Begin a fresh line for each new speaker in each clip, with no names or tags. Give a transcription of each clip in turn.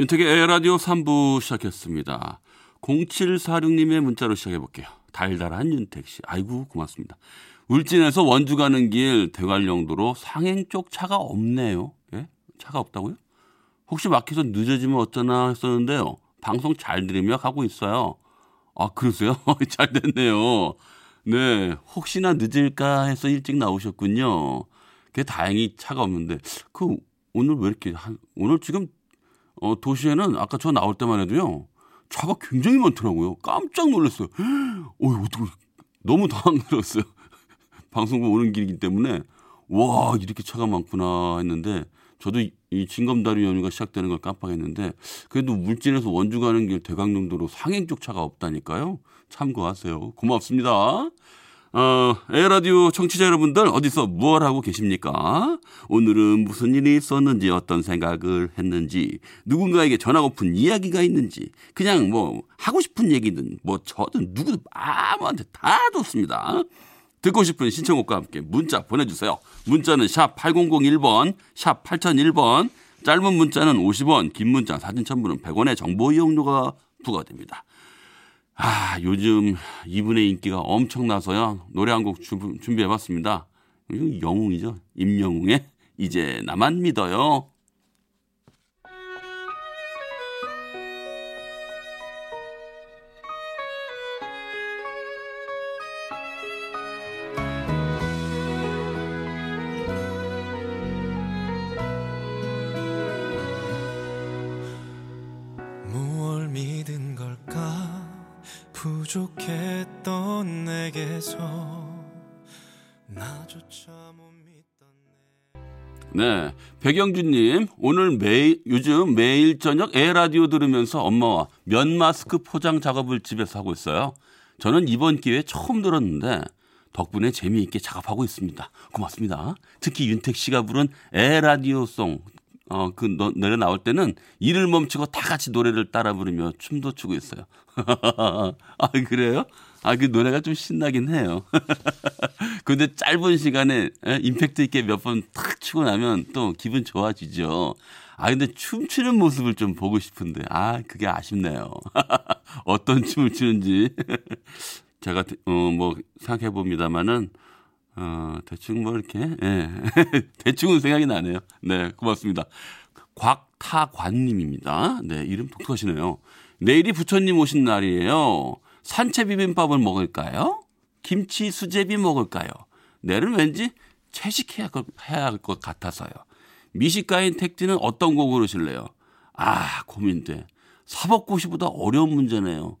윤택의 에라디오 3부 시작했습니다 0746님의 문자로 시작해볼게요 달달한 윤택 씨 아이고 고맙습니다 울진에서 원주 가는 길 대관령도로 상행 쪽 차가 없네요. 예? 차가 없다고요? 혹시 막혀서 늦어지면 어쩌나 했었는데요. 방송 잘 들으며 가고 있어요. 아, 그러세요? 잘 됐네요. 네. 혹시나 늦을까 해서 일찍 나오셨군요. 그게 다행히 차가 없는데, 그, 오늘 왜 이렇게, 한, 오늘 지금, 어, 도시에는 아까 저 나올 때만 해도요, 차가 굉장히 많더라고요. 깜짝 놀랐어요. 어, 어떻게, 너무 당황스러웠어요. 방송국 오는 길이기 때문에 와 이렇게 차가 많구나 했는데 저도 이 진검다리 연휴가 시작되는 걸 깜빡했는데 그래도 울진에서 원주 가는 길 대강릉도로 상행 쪽 차가 없다니까요. 참고하세요. 고맙습니다. 어, 에라디오 청취자 여러분들 어디서 무얼 하고 계십니까? 오늘은 무슨 일이 있었는지 어떤 생각을 했는지 누군가에게 전하고픈 이야기가 있는지 그냥 뭐 하고 싶은 얘기든 뭐 저든 누구든 아무한테 다 좋습니다. 듣고 싶은 신청곡과 함께 문자 보내주세요. 문자는 샵 8001번, 샵 8001번, 짧은 문자는 50원, 긴 문자 사진 첨부는 100원의 정보 이용료가 부과됩니다. 아, 요즘 이분의 인기가 엄청나서요. 노래 한 곡 준비해봤습니다. 영웅이죠. 임영웅의 이제 나만 믿어요. 네, 백영준님 오늘 매일 요즘 매일 저녁 에 라디오 들으면서 엄마와 면 마스크 포장 작업을 집에서 하고 있어요. 저는 이번 기회에 처음 들었는데 덕분에 재미있게 작업하고 있습니다. 고맙습니다. 특히 윤택 씨가 부른 에 라디오송 어, 그 노래 나올 때는 일을 멈추고 다 같이 노래를 따라 부르며 춤도 추고 있어요. 아, 그래요? 아, 그 노래가 좀 신나긴 해요. 근데 짧은 시간에 에? 임팩트 있게 몇 번탁 추고 나면 또 기분 좋아지죠. 아, 근데 춤추는 모습을 좀 보고 싶은데, 아, 그게 아쉽네요. 어떤 춤을 추는지. 제가, 어, 뭐, 생각해 봅니다만은, 어, 대충 뭐 이렇게, 예. 대충은 생각이 나네요. 네, 고맙습니다. 곽타관님입니다. 네, 이름 독특하시네요. 내일이 부처님 오신 날이에요. 산채 비빔밥을 먹을까요? 김치 수제비 먹을까요? 내일은 왠지 채식해야 할 것 같아서요. 미식가인 택디는 어떤 거 고르실래요? 아, 고민돼. 사법고시보다 어려운 문제네요.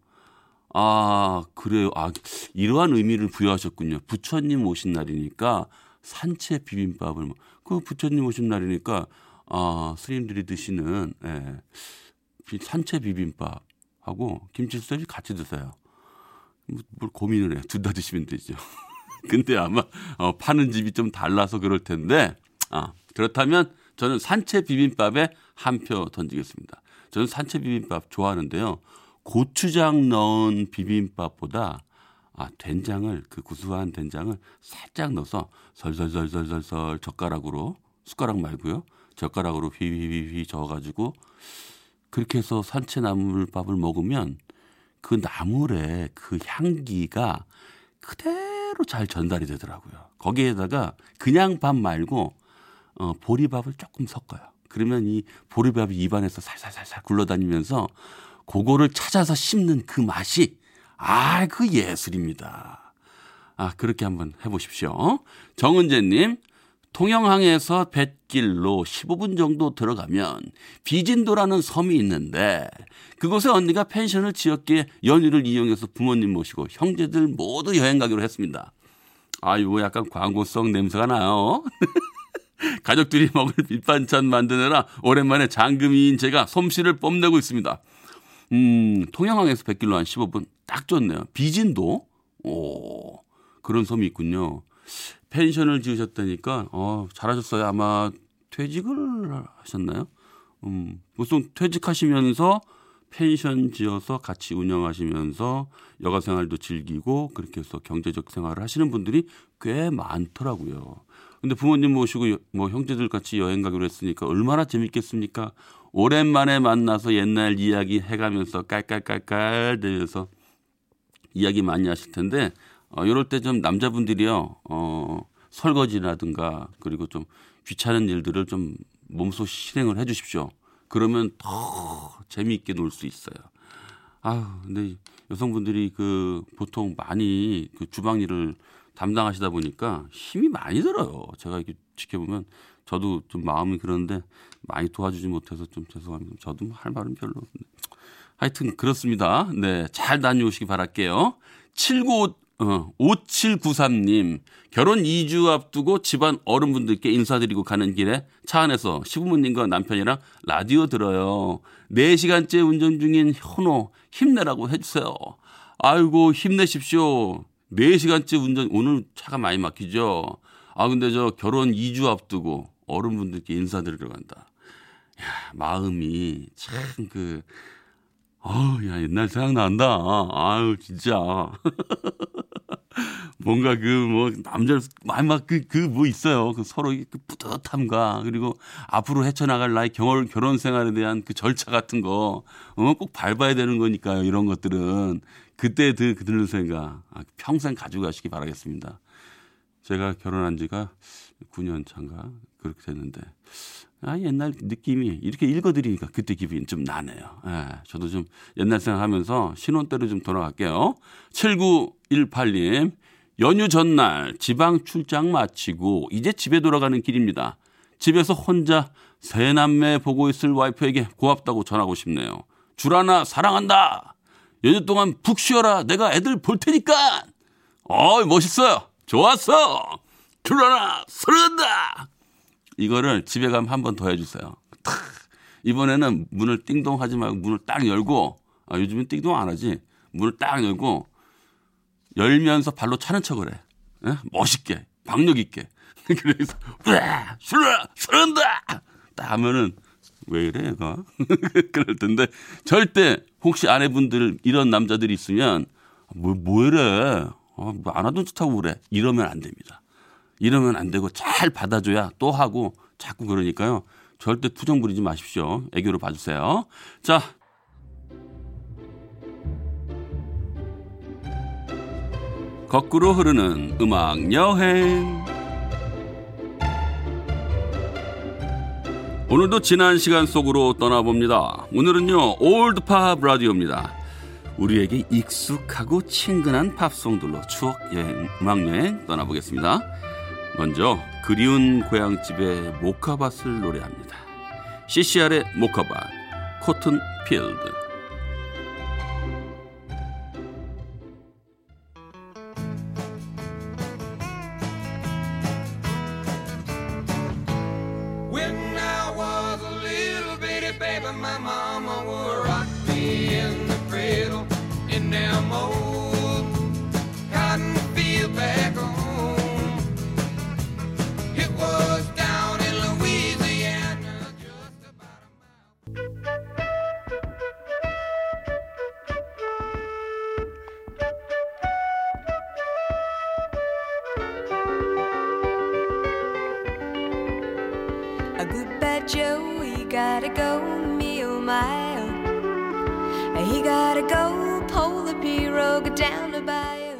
아, 그래요. 아, 이러한 의미를 부여하셨군요. 부처님 오신 날이니까 산채 비빔밥을, 그 부처님 오신 날이니까, 아, 스님들이 드시는, 예, 산채 비빔밥하고 김치 수제비 같이 드세요. 뭐, 뭘 고민을 해. 둘다 드시면 되죠. 근데 아마, 어, 파는 집이 좀 달라서 그럴 텐데, 아, 그렇다면 저는 산채 비빔밥에 한 표 던지겠습니다. 저는 산채 비빔밥 좋아하는데요. 고추장 넣은 비빔밥보다 아, 된장을 그 구수한 된장을 살짝 넣어서 설설설설설설 젓가락으로 숟가락 말고요. 젓가락으로 휘휘휘휘 저어 가지고 그렇게 해서 산채나물밥을 먹으면 그 나물의 그 향기가 그대로 잘 전달이 되더라고요. 거기에다가 그냥 밥 말고 어, 보리밥을 조금 섞어요. 그러면 이 보리밥이 입안에서 살살살살 굴러다니면서 그거를 찾아서 씹는 그 맛이 아, 그 예술입니다. 아, 그렇게 한번 해보십시오. 정은재님, 통영항에서 뱃길로 15분 정도 들어가면 비진도라는 섬이 있는데 그곳에 언니가 펜션을 지었기에 연휴를 이용해서 부모님 모시고 형제들 모두 여행 가기로 했습니다. 아, 이거 약간 광고성 냄새가 나요. 가족들이 먹을 밑반찬 만드느라 오랜만에 장금이인 제가 솜씨를 뽐내고 있습니다. 음, 통영항에서 100km 한 15분 딱 좋네요. 비진도 오, 그런 섬이 있군요. 펜션을 지으셨다니까 어, 잘하셨어요. 아마 퇴직을 하셨나요? 음, 보통 퇴직하시면서 펜션 지어서 같이 운영하시면서 여가 생활도 즐기고 그렇게 해서 경제적 생활을 하시는 분들이 꽤 많더라고요. 근데 부모님 모시고 뭐 형제들 같이 여행 가기로 했으니까 얼마나 재밌겠습니까? 오랜만에 만나서 옛날 이야기 해가면서 깔깔깔깔 대면서 이야기 많이 하실 텐데 어, 이럴 때 좀 남자분들이요 어, 설거지라든가 그리고 좀 귀찮은 일들을 좀 몸소 실행을 해 주십시오. 그러면 더 재미있게 놀 수 있어요. 아 근데 여성분들이 그 보통 많이 그 주방 일을 담당하시다 보니까 힘이 많이 들어요. 제가 이렇게 지켜보면 저도 좀 마음이 그런데 많이 도와주지 못해서 좀 죄송합니다. 저도 뭐할 말은 별로 없는데. 하여튼 그렇습니다. 네. 잘 다녀오시기 바랄게요. 79 어, 5793님, 결혼 2주 앞두고 집안 어른분들께 인사드리고 가는 길에 차 안에서 시부모님과 남편이랑 라디오 들어요. 4시간째 운전 중인 현호, 힘내라고 해주세요. 아이고, 힘내십시오. 4시간째 운전, 오늘 차가 많이 막히죠? 아, 근데 저 결혼 2주 앞두고 어른분들께 인사드리러 간다. 야, 마음이 참 그, 어우, 야, 옛날 생각난다. 아유, 진짜. 뭔가 그 뭐 남자 막그그 뭐 있어요. 그 서로 그 뿌듯함과 그리고 앞으로 헤쳐나갈 나의 경월 결혼 생활에 대한 그 절차 같은 거, 어, 꼭 밟아야 되는 거니까요. 이런 것들은. 그때 그, 드는 생각, 아, 평생 가지고 가시기 바라겠습니다. 제가 결혼한 지가 9년 차인가 그렇게 됐는데 아 옛날 느낌이 이렇게 읽어드리니까 그때 기분이 좀 나네요. 예, 저도 좀 옛날 생각하면서 신혼 때로 좀 돌아갈게요. 7918님 연휴 전날 지방 출장 마치고 이제 집에 돌아가는 길입니다. 집에서 혼자 새 남매 보고 있을 와이프에게 고맙다고 전하고 싶네요. 줄하나 사랑한다. 연휴 동안 푹 쉬어라. 내가 애들 볼 테니까. 어이 멋있어요. 좋았어. 줄어라. 사랑한다. 이거를 집에 가면 한 번 더 해주세요. 탁. 이번에는 문을 띵동 하지 말고 문을 딱 열고 아, 요즘은 띵동 안 하지. 문을 딱 열고 열면서 발로 차는 척을 해. 에? 멋있게 박력 있게. 그래서 술라 술한다 딱 하면은 왜 이래 얘가 그럴 텐데 절대 혹시 아내분들 이런 남자들이 있으면 뭐, 뭐 이래 어, 뭐안 하던 짓하고 그래 이러면 안 됩니다. 이러면 안 되고 잘 받아줘야 또 하고 자꾸 그러니까요. 절대 투정 부리지 마십시오. 애교로 봐주세요. 자. 거꾸로 흐르는 음악 여행. 오늘도 지난 시간 속으로 떠나봅니다. 오늘은요, 올드팝 라디오입니다. 우리에게 익숙하고 친근한 팝송들로 추억 여행, 음악 여행 떠나보겠습니다. 먼저 그리운 고향집의 모카밭을 노래합니다. CCR의 모카밭, 코튼 필드.
A good bad Joe, he gotta go, me oh my oh. He gotta go, pull the pirogue down the bayou.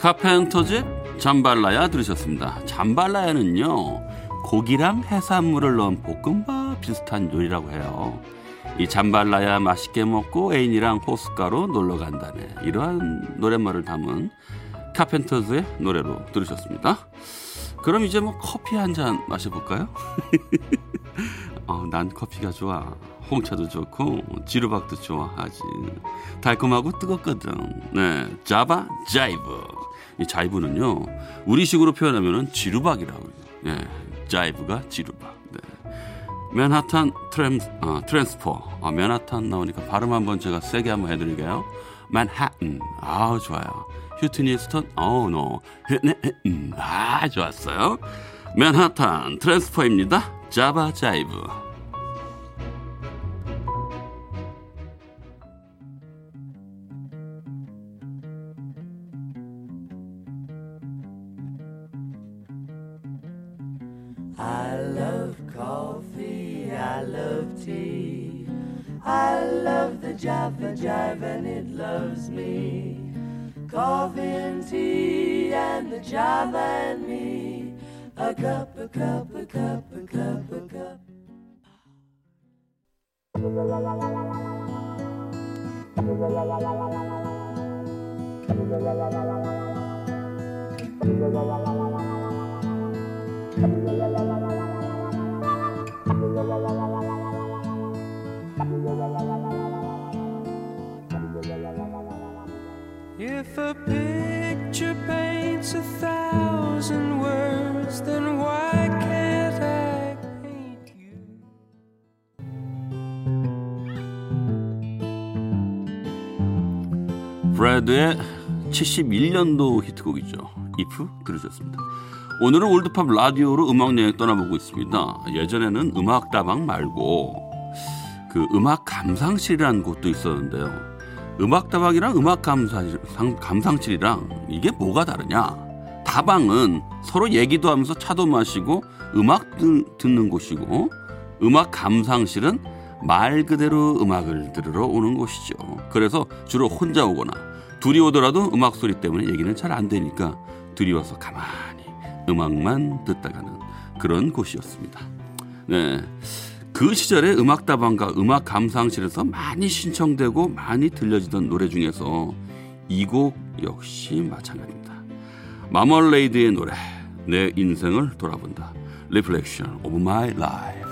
카펜터즈 잠발라야 들으셨습니다. 잠발라야는요 고기랑 해산물을 넣은 볶음밥 비슷한 요리라고 해요. 이 잠발라야 맛있게 먹고 애인이랑 호숫가로 놀러 간다네 이러한 노랫말을 담은 카펜터즈의 노래로 들으셨습니다. 그럼 이제 뭐 커피 한 잔 마셔볼까요? 어, 난 커피가 좋아. 홍차도 좋고 지루박도 좋아하지. 달콤하고 뜨겁거든. 네, 자바 자이브. 이 자이브는요 우리식으로 표현하면은 지루박이라고. 네, 자이브가 지루박. 네. 맨하탄 트램, 어, 트랜스포. 아, 맨하탄 나오니까 발음 한번 제가 세게 한번 해드릴게요. 맨하튼. 아 좋아요. 휴트니 스턴. 어, 노. 아, 좋았어요. 맨하탄 트랜스포입니다. 자바 자이브.
Java and me. A cup, a cup, a cup, a cup, a cup.
If a picture
브래드의 71년도 히트곡이죠. If 들으셨습니다. 오늘은 올드팝 라디오로 음악 여행 떠나보고 있습니다. 예전에는 음악다방 말고 그 음악 감상실이라는 곳도 있었는데요. 음악다방이랑 음악 감상, 감상실이랑 이게 뭐가 다르냐? 다방은 서로 얘기도 하면서 차도 마시고 음악 듣- 듣는 곳이고 음악 감상실은 말 그대로 음악을 들으러 오는 곳이죠. 그래서 주로 혼자 오거나 둘이 오더라도 음악 소리 때문에 얘기는 잘 안 되니까 둘이 와서 가만히 음악만 듣다가는 그런 곳이었습니다. 네. 그 시절에 음악다방과 음악 감상실에서 많이 신청되고 많이 들려지던 노래 중에서 이 곡 역시 마찬가지입니다. 마멀레이드의 노래 내 인생을 돌아본다. Reflection of my life.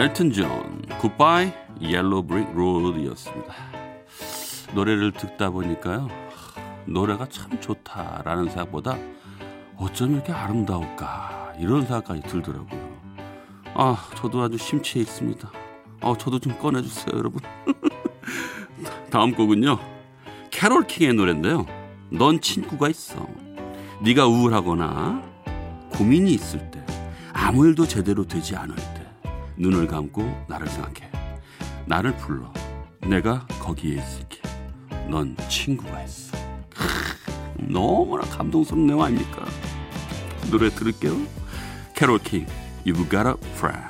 엘튼 존, Goodbye Yellow Brick Road였습니다. 노래를 듣다 보니까요. 하, 노래가 참 좋다라는 생각보다 어쩜 이렇게 아름다울까 이런 생각까지 들더라고요. 아, 저도 아주 심취해 있습니다. 어, 저도 좀 꺼내주세요, 여러분. 다음 곡은요. 캐롤 킹의 노래인데요. 넌 친구가 있어. 네가 우울하거나 고민이 있을 때, 아무 일도 제대로 되지 않을 때, 눈을 감고 나를 생각해. 나를 불러. 내가 거기에 있을게. 넌 친구가 있어. 크, 너무나 내용 아닙니까? 노래 들을게요. 캐롤 킹, You've Got a Friend.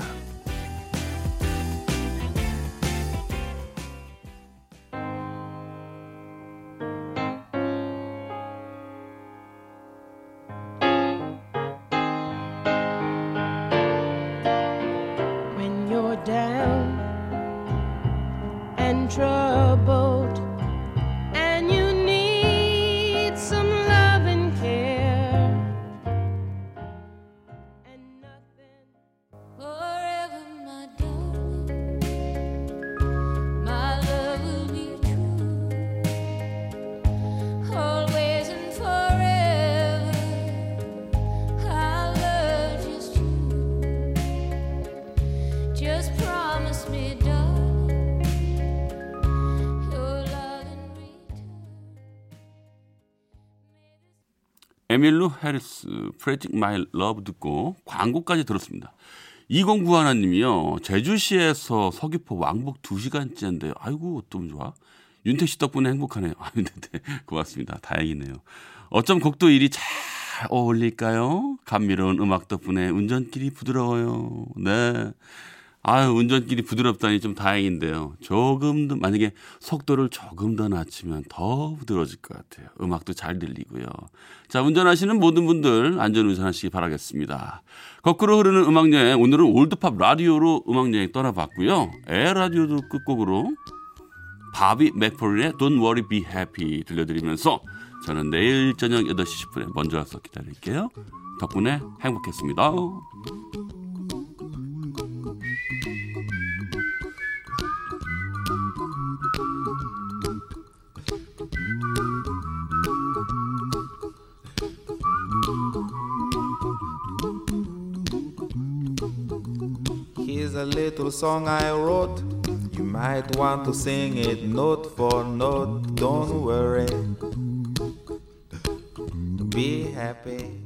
에밀루 해리스, Pledging My Love 듣고 광고까지 들었습니다. 2091 하나님이요. 제주시에서 서귀포 왕복 2시간째인데요. 아이고, 어쩜 좋아. 윤택 씨 덕분에 행복하네요. 아, 네, 네. 고맙습니다. 다행이네요. 어쩜 곡도 이리 잘 어울릴까요? 감미로운 음악 덕분에 운전길이 부드러워요. 네. 아유, 운전길이 부드럽다니 좀 다행인데요. 조금 더, 만약에 속도를 조금 더 낮추면 더 부드러워질 것 같아요. 음악도 잘 들리고요. 자, 운전하시는 모든 분들 안전 운전 하시기 바라겠습니다. 거꾸로 흐르는 음악여행, 오늘은 올드팝 라디오로 음악여행 떠나봤고요. 에라디오도 끝곡으로 바비 맥폴린의 Don't Worry Be Happy 들려드리면서 저는 내일 저녁 8시 10분에 먼저 와서 기다릴게요. 덕분에 행복했습니다.
Little song I wrote. You might want to sing it note for note. Don't worry. Be happy.